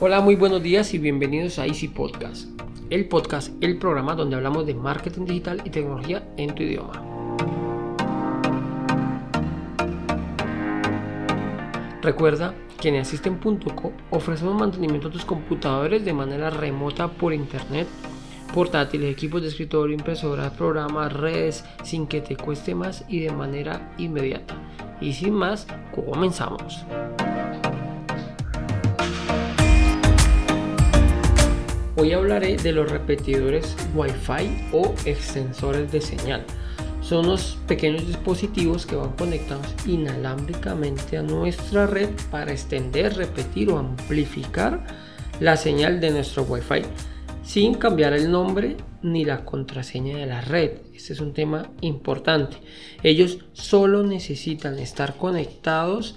Hola, muy buenos días y bienvenidos a Easy Podcast. El podcast, el programa donde hablamos de marketing digital y tecnología en tu idioma. Recuerda que en Asisten.co ofrecemos mantenimiento a tus computadores de manera remota por internet, portátiles, equipos de escritorio, impresoras, programas, redes, sin que te cueste más y de manera inmediata. Y sin más, comenzamos. Hoy hablaré de los repetidores Wi-Fi o extensores de señal. Son unos pequeños dispositivos que van conectados inalámbricamente a nuestra red para extender, repetir o amplificar la señal de nuestro Wi-Fi sin cambiar el nombre ni la contraseña de la red. Este es un tema importante. Ellos solo necesitan estar conectados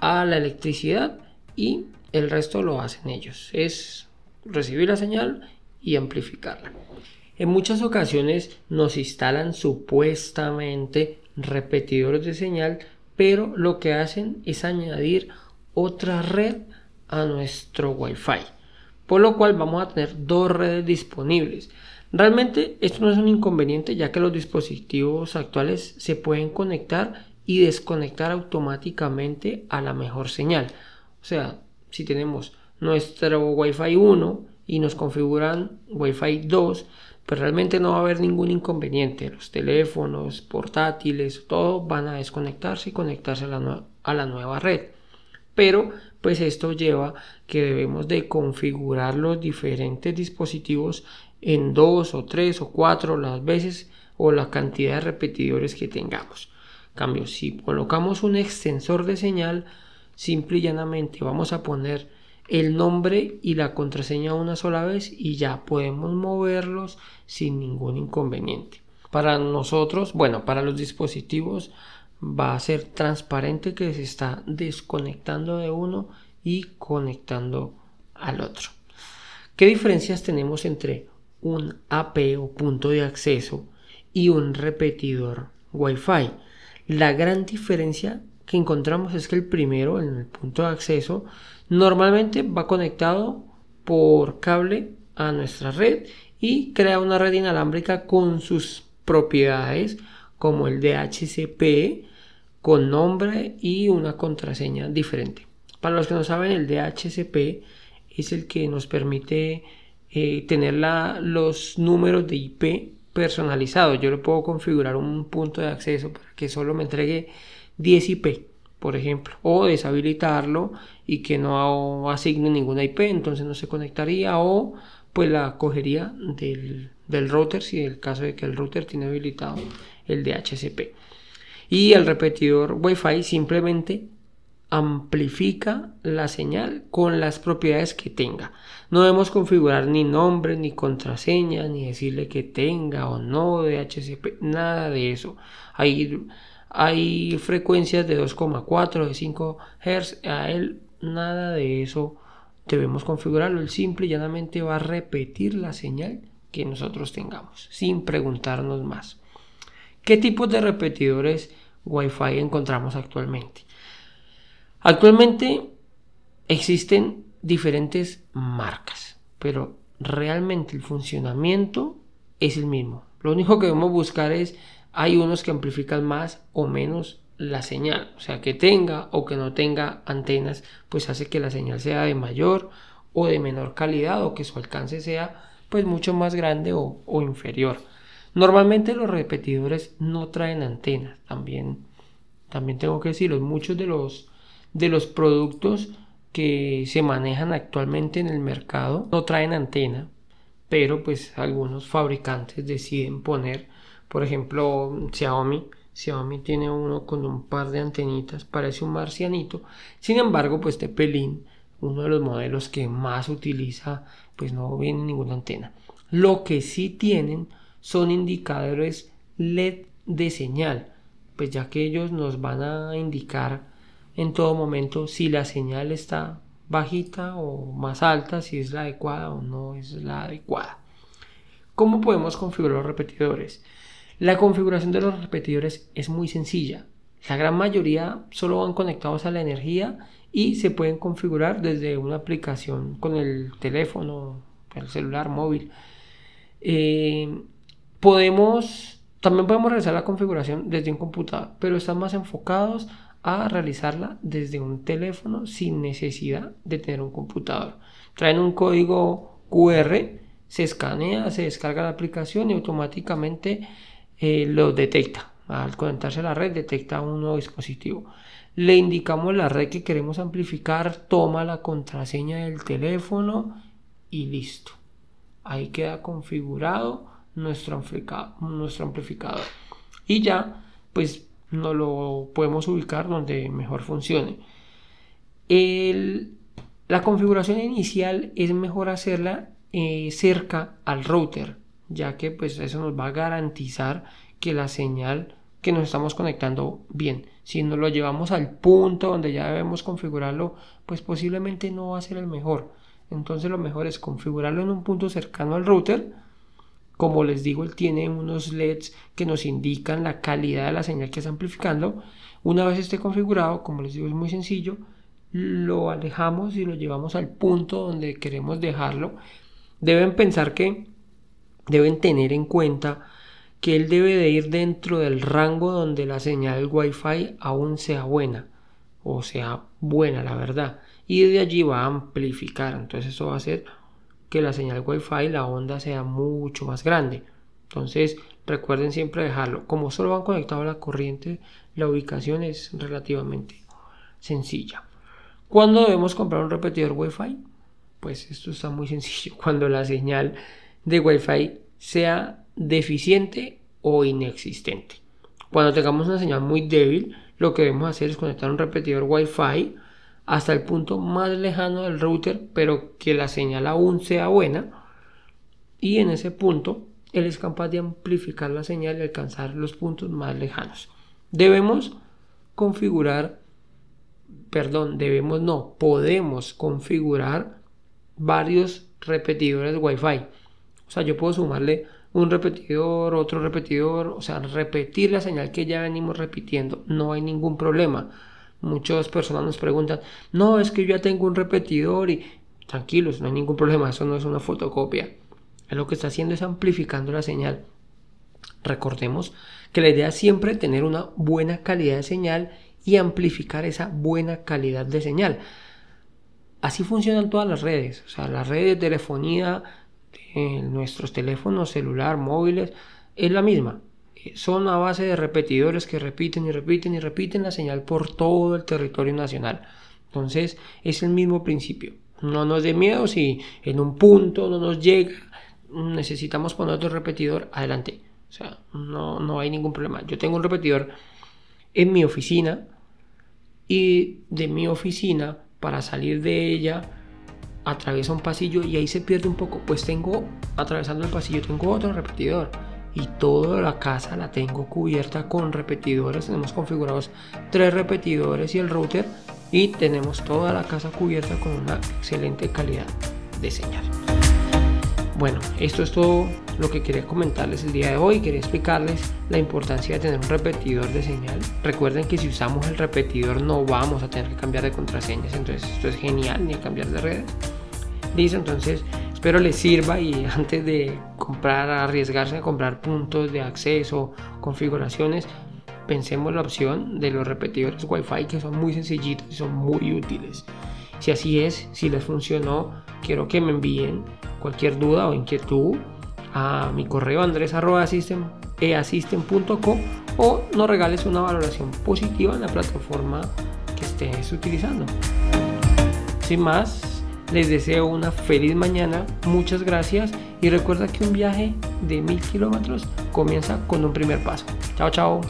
a la electricidad y el resto lo hacen ellos. Es recibir la señal y amplificarla. En muchas ocasiones nos instalan supuestamente repetidores de señal, pero lo que hacen es añadir otra red a nuestro Wi-Fi, por lo cual vamos a tener dos redes disponibles. Realmente esto no es un inconveniente ya que los dispositivos actuales se pueden conectar y desconectar automáticamente a la mejor señal. O sea, si tenemos nuestro Wi-Fi 1 y nos configuran Wi-Fi 2, pues realmente no va a haber ningún inconveniente. Los teléfonos, portátiles, todo van a desconectarse y conectarse a la, a la nueva red. Pero pues esto lleva que debemos de configurar los diferentes dispositivos en dos o tres o cuatro las veces o la cantidad de repetidores que tengamos. cambio, si colocamos un extensor de señal, simple y llanamente vamos a poner el nombre y la contraseña una sola vez y ya podemos moverlos sin ningún inconveniente. Para nosotros, bueno, para los dispositivos va a ser transparente que se está desconectando de uno y conectando al otro. ¿Qué diferencias tenemos entre un AP o punto de acceso y un repetidor Wi-Fi? La gran diferencia que encontramos es que el primero, en el punto de acceso, normalmente va conectado por cable a nuestra red y crea una red inalámbrica con sus propiedades como el DHCP con nombre y una contraseña diferente. Para los que no saben, el DHCP es el que nos permite eh, tener los números de IP personalizados. Yo le puedo configurar un punto de acceso para que solo me entregue 10 IP, por ejemplo, o deshabilitarlo y que no asigne ninguna IP, entonces no se conectaría o pues la cogería del, del router si en el caso de que el router tiene habilitado el DHCP. Y el repetidor Wi-Fi simplemente amplifica la señal con las propiedades que tenga. No debemos configurar ni nombre, ni contraseña, ni decirle que tenga o no DHCP, nada de eso. Hay hay frecuencias de 2,4, de 5 Hz. A él nada de eso debemos configurarlo. El simple y llanamente va a repetir la señal que nosotros tengamos, sin preguntarnos más. ¿Qué tipos de repetidores Wi-Fi encontramos actualmente? Actualmente existen diferentes marcas, pero realmente el funcionamiento es el mismo. Lo único que debemos buscar es hay unos que amplifican más o menos la señal, o sea, que tenga o que no tenga antenas, pues hace que la señal sea de mayor o de menor calidad o que su alcance sea pues mucho más grande o, inferior. Normalmente los repetidores no traen antenas, también, también tengo que decirlo, muchos de los, de los productos que se manejan actualmente en el mercado no traen antena, pero pues algunos fabricantes deciden poner por ejemplo, Xiaomi. Xiaomi tiene uno con un par de antenitas, parece un marcianito. Sin embargo, pues Tepelin, uno de los modelos que más utiliza, pues no viene ninguna antena. Lo que sí tienen son indicadores LED de señal, pues ya que ellos nos van a indicar en todo momento si la señal está bajita o más alta, si es la adecuada o no es la adecuada. ¿Cómo podemos configurar los repetidores? La configuración de los repetidores es muy sencilla. La gran mayoría solo van conectados a la energía y se pueden configurar desde una aplicación con el teléfono, el celular móvil. Eh, podemos, también podemos realizar la configuración desde un computador, pero están más enfocados a realizarla desde un teléfono sin necesidad de tener un computador. Traen un código QR, se escanea, se descarga la aplicación y automáticamente eh, lo detecta. Al conectarse a la red detecta un nuevo dispositivo. Le indicamos la red que queremos amplificar, toma la contraseña del teléfono y listo. Ahí queda configurado nuestro, nuestro amplificador. Y ya, pues no lo podemos ubicar donde mejor funcione. la configuración inicial es mejor hacerla eh, cerca al router, ya que pues eso nos va a garantizar que la señal que nos estamos conectando bien. Si nos lo llevamos al punto donde ya debemos configurarlo, pues posiblemente no va a ser el mejor. Entonces lo mejor es configurarlo en un punto cercano al router. Como les digo, él tiene unos LEDs que nos indican la calidad de la señal que está amplificando. Una vez esté configurado, como les digo, es muy sencillo, lo alejamos y lo llevamos al punto donde queremos dejarlo. Deben pensar que deben tener en cuenta que él debe de ir dentro del rango donde la señal Wi-Fi aún sea buena o sea buena la verdad. Y de allí va a amplificar. Entonces eso va a hacer que la señal Wi-Fi la onda sea mucho más grande. Entonces recuerden siempre dejarlo. Como solo van conectados a la corriente la ubicación es relativamente sencilla. ¿Cuándo debemos comprar un repetidor Wi-Fi? Pues esto está muy sencillo. Cuando la señal de Wi-Fi sea deficiente o inexistente. Cuando tengamos una señal muy débil, lo que debemos hacer es conectar un repetidor Wi-Fi hasta el punto más lejano del router, pero que la señal aún sea buena. Y en ese punto, él es capaz de amplificar la señal y alcanzar los puntos más lejanos. Debemos configurar, perdón, debemos no, podemos configurar varios repetidores Wi-Fi. O sea, yo puedo sumarle un repetidor, otro repetidor, o sea, repetir la señal que ya venimos repitiendo, no hay ningún problema. Muchas personas nos preguntan, no, es que yo ya tengo un repetidor y tranquilos, no hay ningún problema, eso no es una fotocopia. Lo que está haciendo es amplificando la señal. Recordemos que la idea es siempre tener una buena calidad de señal y amplificar esa buena calidad de señal. Así funcionan todas las redes, o sea, las redes de telefonía, nuestros teléfonos celular, móviles, es la misma. Son a base de repetidores que repiten y repiten y repiten la señal por todo el territorio nacional. Entonces es el mismo principio. No nos dé miedo si en un punto no nos llega, necesitamos poner otro repetidor, adelante. O sea, no, no hay ningún problema. Yo tengo un repetidor en mi oficina y de mi oficina para salir de ella atraviesa un pasillo y ahí se pierde un poco. Pues tengo, atravesando el pasillo, tengo otro repetidor. Y toda la casa la tengo cubierta con repetidores. Tenemos configurados tres repetidores y el router. Y tenemos toda la casa cubierta con una excelente calidad de señal. Bueno, esto es todo lo que quería comentarles el día de hoy. Quería explicarles la importancia de tener un repetidor de señal. Recuerden que si usamos el repetidor no vamos a tener que cambiar de contraseñas. Entonces esto es genial, ni cambiar de redes. Listo, entonces espero les sirva y antes de comprar, arriesgarse a comprar puntos de acceso, configuraciones, pensemos la opción de los repetidores Wi-Fi que son muy sencillitos y son muy útiles. Si así es, si les funcionó, quiero que me envíen cualquier duda o inquietud a mi correo andres.easystem.com o nos regales una valoración positiva en la plataforma que estés utilizando. Sin más, les deseo una feliz mañana, muchas gracias y recuerda que un viaje de mil kilómetros comienza con un primer paso. Chao, chao.